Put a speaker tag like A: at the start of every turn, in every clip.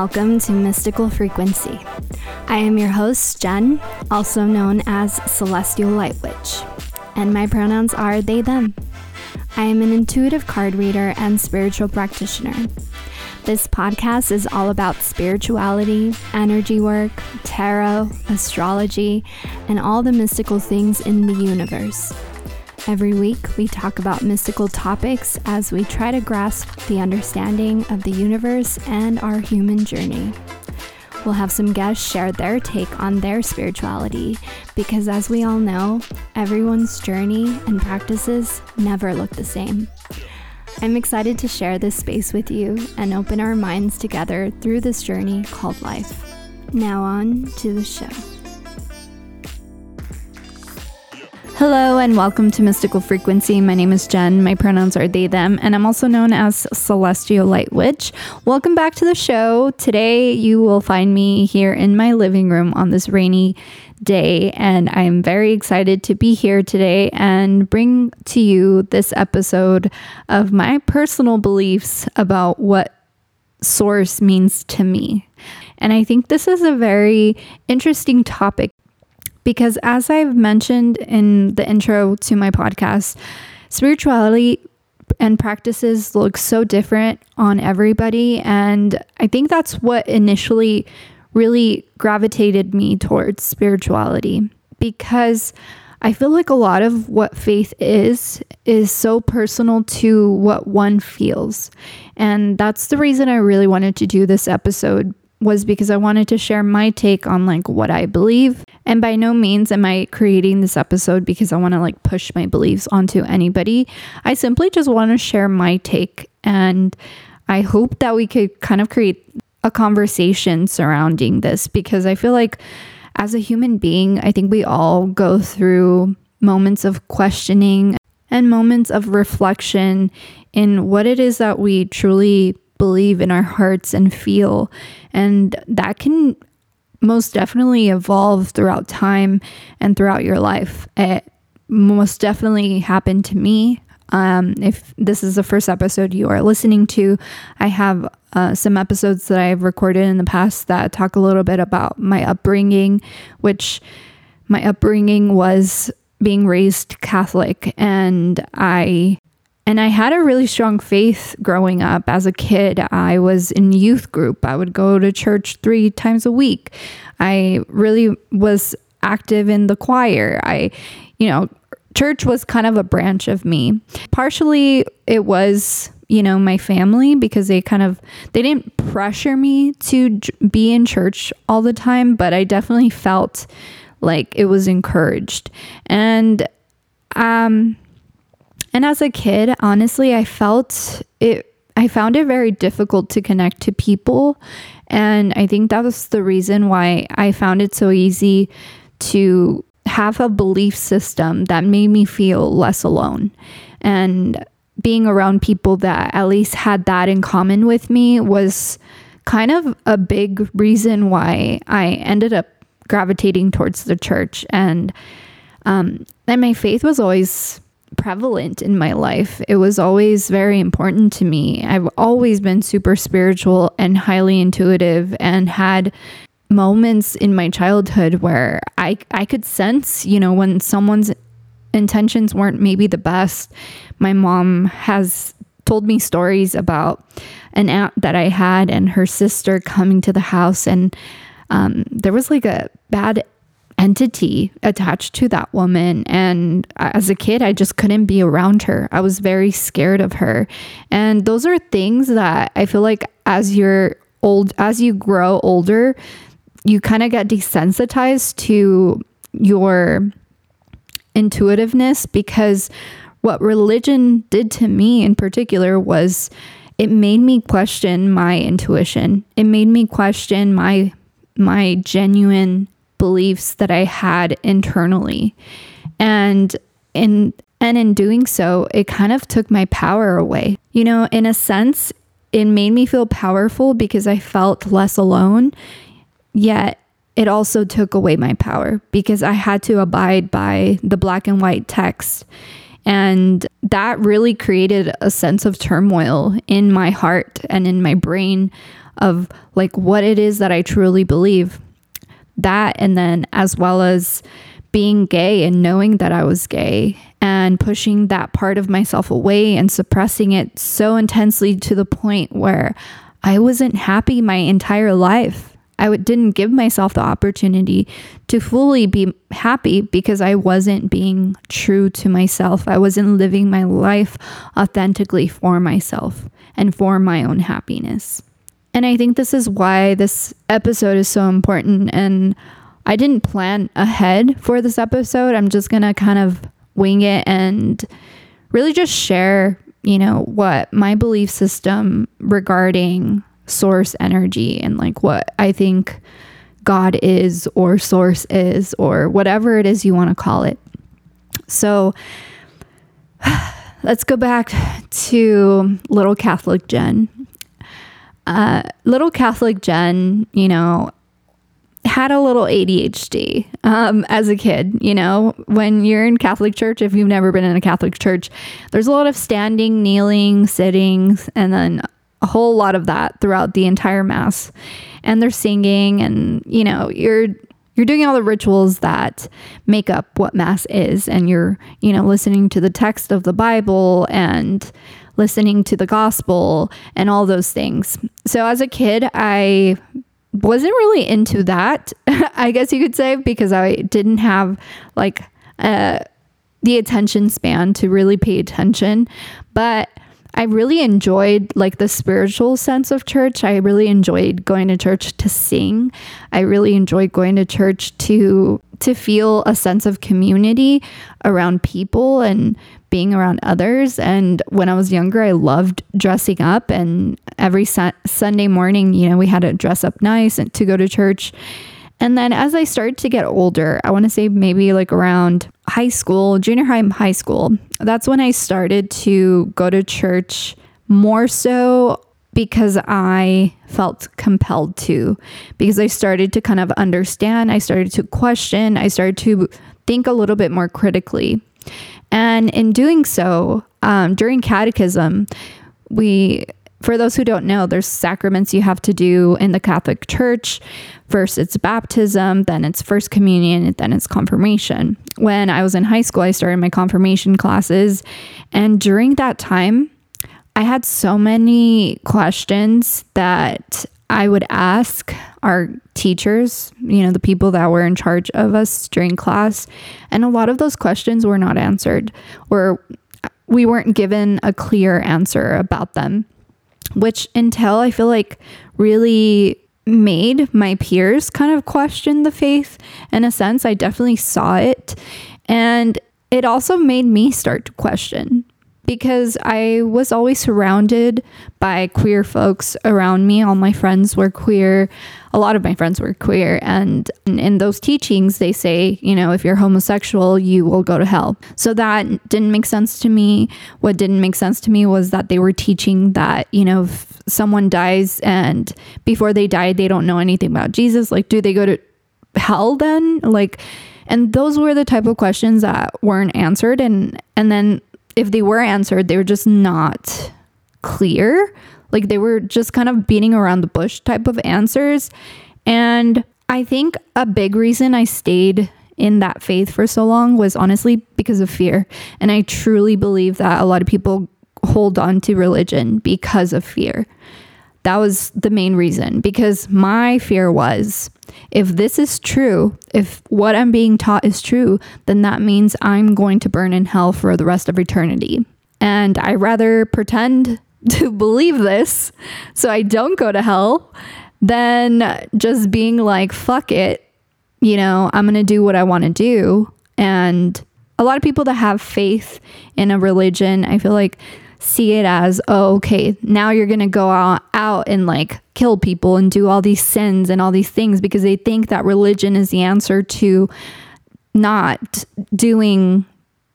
A: Welcome to Mystical Frequency. I am your host, Jen, also known as Celestial Light Witch, and my pronouns are they, them. I am an intuitive card reader and spiritual practitioner. This podcast is all about spirituality, energy work, tarot, astrology, and all the mystical things in the universe. Every week, we talk about mystical topics as we try to grasp the understanding of the universe and our human journey. We'll have some guests share their take on their spirituality because, as we all know, everyone's journey and practices never look the same. I'm excited to share this space with you and open our minds together through this journey called life. Now, on to the show. Hello and welcome to Mystical Frequency. My name is Jen. My pronouns are they, them, and I'm also known as Celestial Light Witch. Welcome back to the show. Today you will find me here in my living room on this rainy day, and I'm very excited to be here today and bring to you this episode of my personal beliefs about what source means to me. And I think this is a very interesting topic because, as I've mentioned in the intro to my podcast, spirituality and practices look so different on everybody. And I think that's what initially really gravitated me towards spirituality because I feel like a lot of what faith is is so personal to what one feels. And that's the reason I really wanted to do this episode was because I wanted to share my take on like what I believe. And by no means am I creating this episode because I want to like push my beliefs onto anybody. I simply just want to share my take and I hope that we could kind of create a conversation surrounding this because I feel like as a human being, I think we all go through moments of questioning and moments of reflection in what it is that we truly believe in our hearts and feel. And that can most definitely evolve throughout time and throughout your life. It most definitely happened to me. Um, if this is the first episode you are listening to, I have uh, some episodes that I've recorded in the past that talk a little bit about my upbringing, which my upbringing was being raised Catholic, and I and I had a really strong faith growing up. As a kid, I was in youth group. I would go to church three times a week. I really was active in the choir. I, you know, church was kind of a branch of me. Partially, it was you know my family because they kind of they didn't pressure me to be in church all the time but i definitely felt like it was encouraged and um and as a kid, honestly, I felt it I found it very difficult to connect to people. And I think that was the reason why I found it so easy to have a belief system that made me feel less alone. And being around people that at least had that in common with me was kind of a big reason why I ended up gravitating towards the church. And um, and my faith was always prevalent in my life. It was always very important to me. I've always been super spiritual and highly intuitive and had moments in my childhood where I I could sense, you know, when someone's intentions weren't maybe the best. My mom has told me stories about an aunt that I had and her sister coming to the house and um, there was like a bad entity attached to that woman. And as a kid, I just couldn't be around her. I was very scared of her. And those are things that I feel like as you're old, as you grow older, you kind of get desensitized to your intuitiveness because what religion did to me in particular was it made me question my intuition. It made me question my my genuine beliefs that I had internally. And in and in doing so, it kind of took my power away. You know, in a sense, it made me feel powerful because I felt less alone. Yet it also took away my power because I had to abide by the black and white text And that really created a sense of turmoil in my heart and in my brain of like what it is that I truly believe. That, and then as well as being gay and knowing that I was gay and pushing that part of myself away and suppressing it so intensely to the point where I wasn't happy my entire life. I w- didn't give myself the opportunity to fully be happy because I wasn't being true to myself. I wasn't living my life authentically for myself and for my own happiness. And I think this is why this episode is so important. And I didn't plan ahead for this episode. I'm just going to kind of wing it and really just share, you know, what my belief system regarding source energy and like what I think God is or source is or whatever it is you want to call it. So let's go back to little Catholic Jen. Uh, little Catholic Jen, you know, had a little ADHD um, as a kid. You know, when you're in Catholic church, if you've never been in a Catholic church, there's a lot of standing, kneeling, sitting, and then a whole lot of that throughout the entire mass and they're singing and you know you're you're doing all the rituals that make up what mass is and you're you know listening to the text of the bible and listening to the gospel and all those things. So as a kid i wasn't really into that i guess you could say because i didn't have like uh, the attention span to really pay attention. But I really enjoyed like the spiritual sense of church. I really enjoyed going to church to sing. I really enjoyed going to church to to feel a sense of community around people and being around others. And when I was younger, I loved dressing up and every su- Sunday morning, you know, we had to dress up nice and to go to church. And then as I started to get older, I want to say maybe like around high school, junior high, high school, that's when I started to go to church more so because I felt compelled to, because I started to kind of understand, I started to question, I started to think a little bit more critically. And in doing so, um, during catechism, we for those who don't know, there's sacraments you have to do in the Catholic Church. First, it's baptism, then it's first communion, then it's confirmation. When I was in high school, I started my confirmation classes. And during that time, I had so many questions that I would ask our teachers, you know, the people that were in charge of us during class. And a lot of those questions were not answered, or we weren't given a clear answer about them which until I feel like really made my peers kind of question the faith in a sense. I definitely saw it. And it also made me start to question because I was always surrounded by queer folks around me. All my friends were queer. A lot of my friends were queer. And in those teachings, they say, you know, if you're homosexual, you will go to hell. So that didn't make sense to me. What didn't make sense to me was that they were teaching that, you know, if someone dies and before they die, they don't know anything about Jesus, like, do they go to hell then? Like, and those were the type of questions that weren't answered and and then if they were answered, they were just not clear. Like they were just kind of beating around the bush type of answers. And I think a big reason I stayed in that faith for so long was honestly because of fear. And I truly believe that a lot of people hold on to religion because of fear. That was the main reason because my fear was if this is true, if what I'm being taught is true, then that means I'm going to burn in hell for the rest of eternity. And I rather pretend to believe this so I don't go to hell than just being like, fuck it, you know, I'm going to do what I want to do. And a lot of people that have faith in a religion, I feel like see it as, oh, okay, now you're going to go out, out and like kill people and do all these sins and all these things because they think that religion is the answer to not doing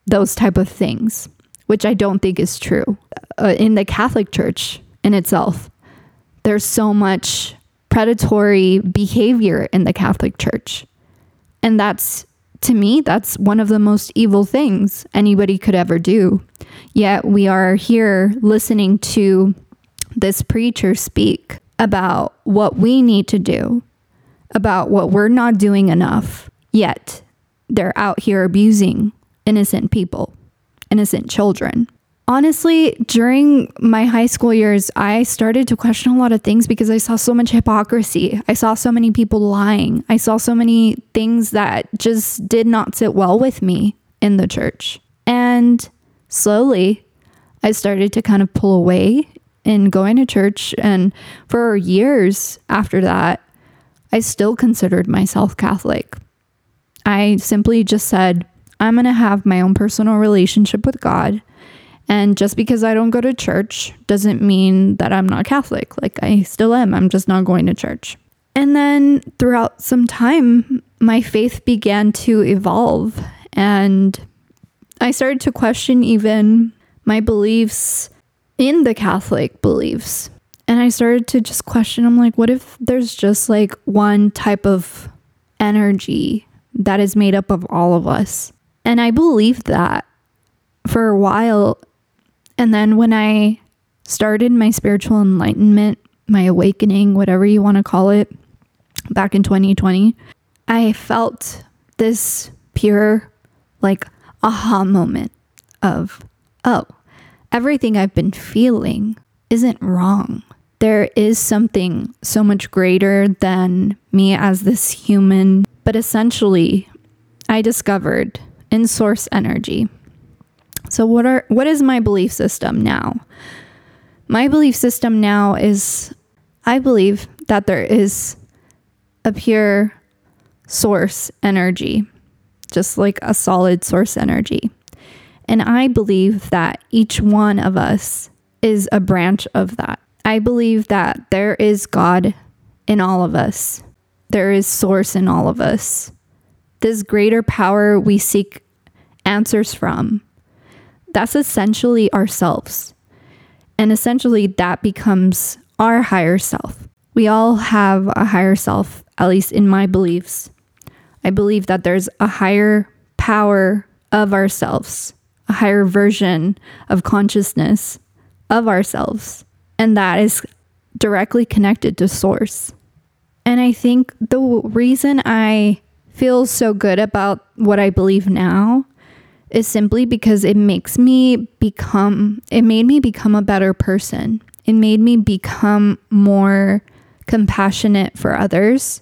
A: those type of things, which I don't think is true. Uh, in the Catholic Church in itself, there's so much predatory behavior in the Catholic Church. And that's to me, that's one of the most evil things anybody could ever do. Yet we are here listening to this preacher speak about what we need to do, about what we're not doing enough. Yet they're out here abusing innocent people, innocent children honestly, during my high school years, I started to question a lot of things because I saw so much hypocrisy. I saw so many people lying. I saw so many things that just did not sit well with me in the church. And slowly, I started to kind of pull away in going to church. And for years after that, I still considered myself Catholic. I simply just said, I'm going to have my own personal relationship with God and just because I don't go to church doesn't mean that I'm not Catholic. Like I still am. I'm just not going to church. And then throughout some time, my faith began to evolve and I started to question even my beliefs in the Catholic beliefs. And I started to just question I'm like, what if there's just like one type of energy that is made up of all of us? And I believed that for a while and then when I started my spiritual enlightenment, my awakening, whatever you want to call it, back in 2020, I felt this pure, like, aha moment of, oh, everything I've been feeling isn't wrong. There is something so much greater than me as this human. But essentially, I discovered in source energy so what are what is my belief system now? My belief system now is I believe that there is a pure source energy, just like a solid source energy. And I believe that each one of us is a branch of that. I believe that there is God in all of us. There is source in all of us. This greater power we seek answers from that's essentially ourselves. And essentially, that becomes our higher self. We all have a higher self, at least in my beliefs. I believe that there's a higher power of ourselves, a higher version of consciousness of ourselves. And that is directly connected to source. And I think the reason I feel so good about what I believe now is simply because it makes me become, it made me become a better person. It made me become more compassionate for others.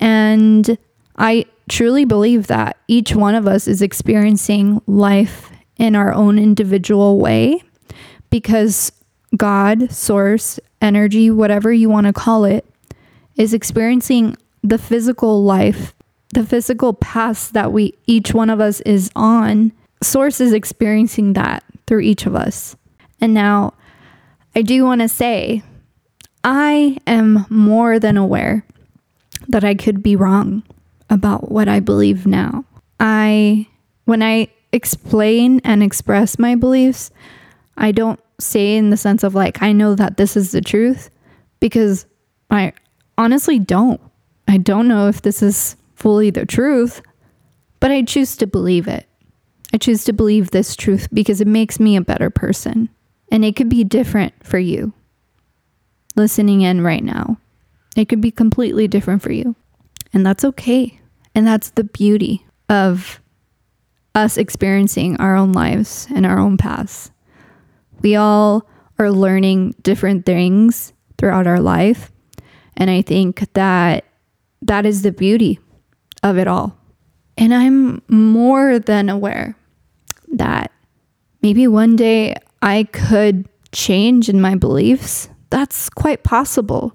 A: And I truly believe that each one of us is experiencing life in our own individual way because God, source, energy, whatever you want to call it, is experiencing the physical life the physical paths that we each one of us is on source is experiencing that through each of us. And now i do want to say i am more than aware that i could be wrong about what i believe now. I when i explain and express my beliefs i don't say in the sense of like i know that this is the truth because i honestly don't. I don't know if this is fully the truth, but I choose to believe it. I choose to believe this truth because it makes me a better person. And it could be different for you listening in right now. It could be completely different for you. And that's okay. And that's the beauty of us experiencing our own lives and our own paths. We all are learning different things throughout our life. And I think that that is the beauty of it all. And I'm more than aware that maybe one day I could change in my beliefs. That's quite possible.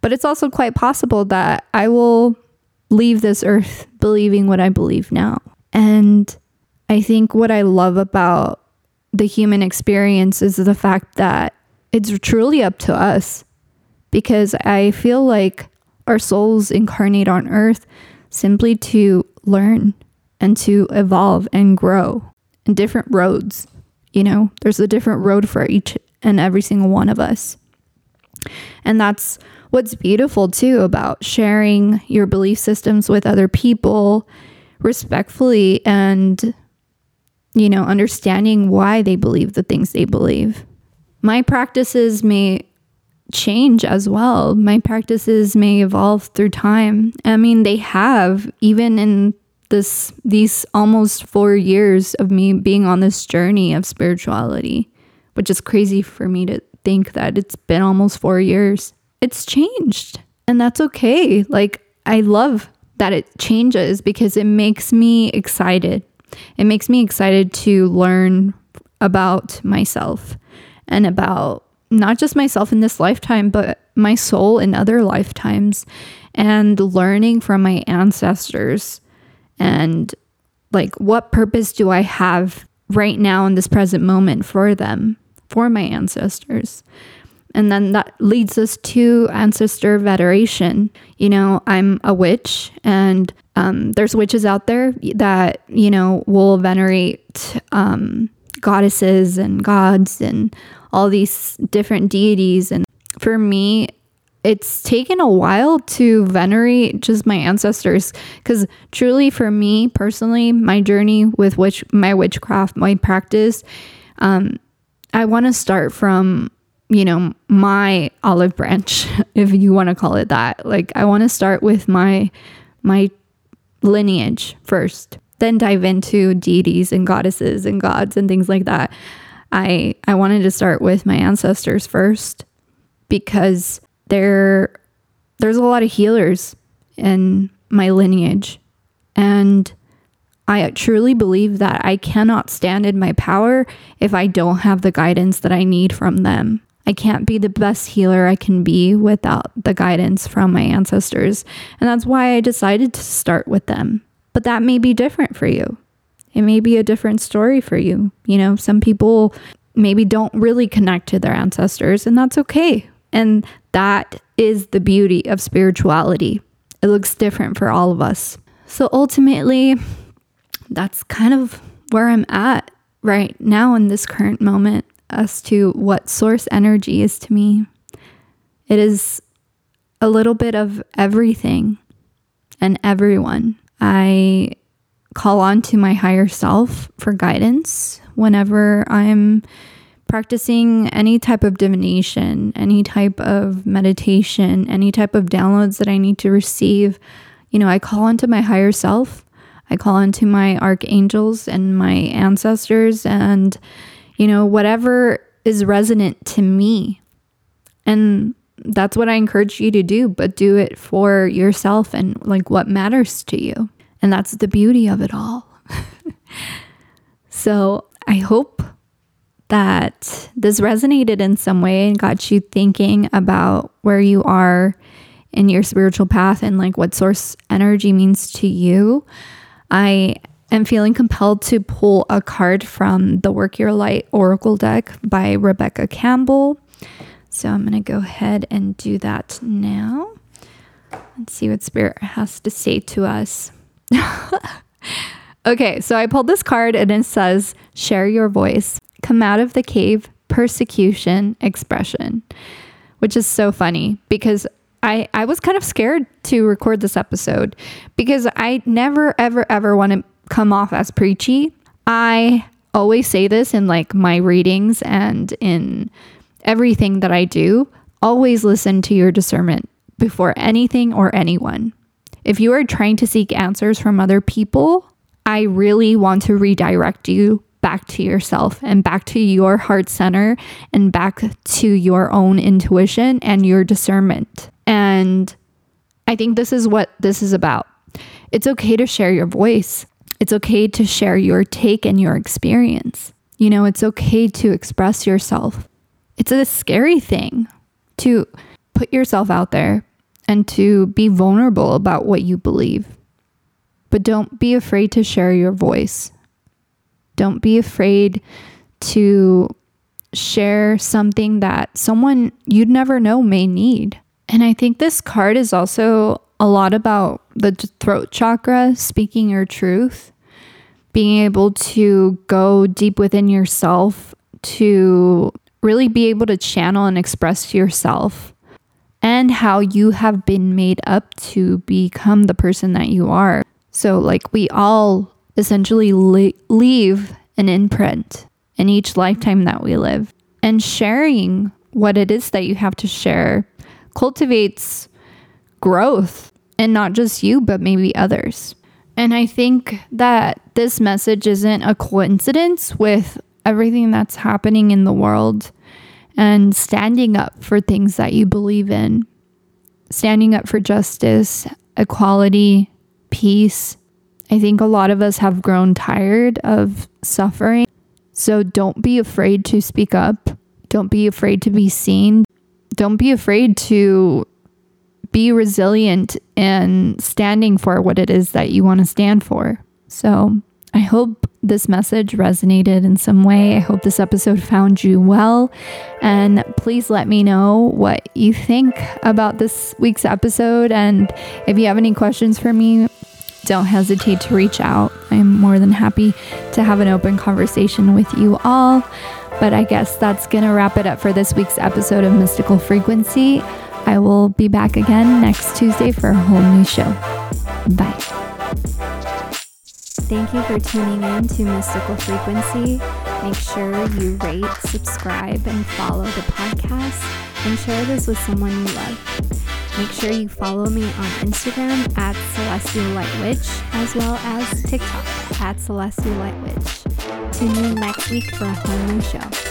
A: But it's also quite possible that I will leave this earth believing what I believe now. And I think what I love about the human experience is the fact that it's truly up to us because I feel like our souls incarnate on earth simply to learn and to evolve and grow in different roads. You know, there's a different road for each and every single one of us. And that's what's beautiful too about sharing your belief systems with other people, respectfully and, you know, understanding why they believe the things they believe. My practices may change as well. My practices may evolve through time. I mean, they have even in this these almost 4 years of me being on this journey of spirituality, which is crazy for me to think that it's been almost 4 years. It's changed. And that's okay. Like I love that it changes because it makes me excited. It makes me excited to learn about myself and about not just myself in this lifetime, but my soul in other lifetimes and learning from my ancestors and like what purpose do I have right now in this present moment for them, for my ancestors. And then that leads us to ancestor veneration. You know, I'm a witch, and um, there's witches out there that, you know, will venerate um, goddesses and gods and all these different deities. And for me, it's taken a while to venerate just my ancestors because truly for me personally my journey with witch my witchcraft my practice um, i want to start from you know, my olive branch, if you want to call it that. Like I want to start with my my lineage first, then dive into deities and goddesses and gods and things like that. I I wanted to start with my ancestors first because there there's a lot of healers in my lineage and I truly believe that I cannot stand in my power if I don't have the guidance that I need from them. I can't be the best healer I can be without the guidance from my ancestors. And that's why I decided to start with them. But that may be different for you. It may be a different story for you. You know, some people maybe don't really connect to their ancestors, and that's okay. And that is the beauty of spirituality. It looks different for all of us. So ultimately, that's kind of where I'm at right now in this current moment as to what source energy is to me. It is a little bit of everything and everyone. I call on to my higher self for guidance whenever I'm practicing any type of divination, any type of meditation, any type of downloads that I need to receive. You know, I call onto my higher self. I call onto my archangels and my ancestors and you know, whatever is resonant to me. And that's what I encourage you to do, but do it for yourself and like what matters to you. And that's the beauty of it all. so I hope that this resonated in some way and got you thinking about where you are in your spiritual path and like what source energy means to you. I am feeling compelled to pull a card from the Work Your Light Oracle deck by Rebecca Campbell. So I'm going to go ahead and do that now. Let's see what Spirit has to say to us. okay, so I pulled this card and it says, Share your voice, come out of the cave, persecution, expression, which is so funny because I, I was kind of scared to record this episode because I never, ever, ever want to come off as preachy. I always say this in like my readings and in everything that I do. Always listen to your discernment before anything or anyone. If you are trying to seek answers from other people, I really want to redirect you back to yourself and back to your heart center and back to your own intuition and your discernment. And I think this is what this is about. It's okay to share your voice. It's okay to share your take and your experience. You know, it's okay to express yourself. It's a scary thing to put yourself out there and to be vulnerable about what you believe. But don't be afraid to share your voice. Don't be afraid to share something that someone you'd never know may need. And I think this card is also a lot about the throat chakra, speaking your truth, being able to go deep within yourself to really be able to channel and express yourself and how you have been made up to become the person that you are. So, like, we all essentially le- leave an imprint in each lifetime that we live. And sharing what it is that you have to share cultivates growth and not just you, but maybe others. And I think that this message isn't a coincidence with everything that's happening in the world and standing up for things that you believe in, standing up for justice, equality, peace. I think a lot of us have grown tired of suffering. So don't be afraid to speak up. Don't be afraid to be seen. Don't be afraid to be resilient and standing for what it is that you want to stand for. So I hope this message resonated in some way. I hope this episode found you well. And please let me know what you think about this week's episode. And if you have any questions for me, don't hesitate to reach out. I'm more than happy to have an open conversation with you all. But I guess that's going to wrap it up for this week's episode of Mystical Frequency. I will be back again next Tuesday for a whole new show. Bye. Thank you for tuning in to Mystical Frequency. Make sure you rate, subscribe, and follow the podcast and share this with someone you love. Make sure you follow me on Instagram at Celestial Light Witch as well as TikTok at Celestial Light Witch. Tune in next week for a whole new show.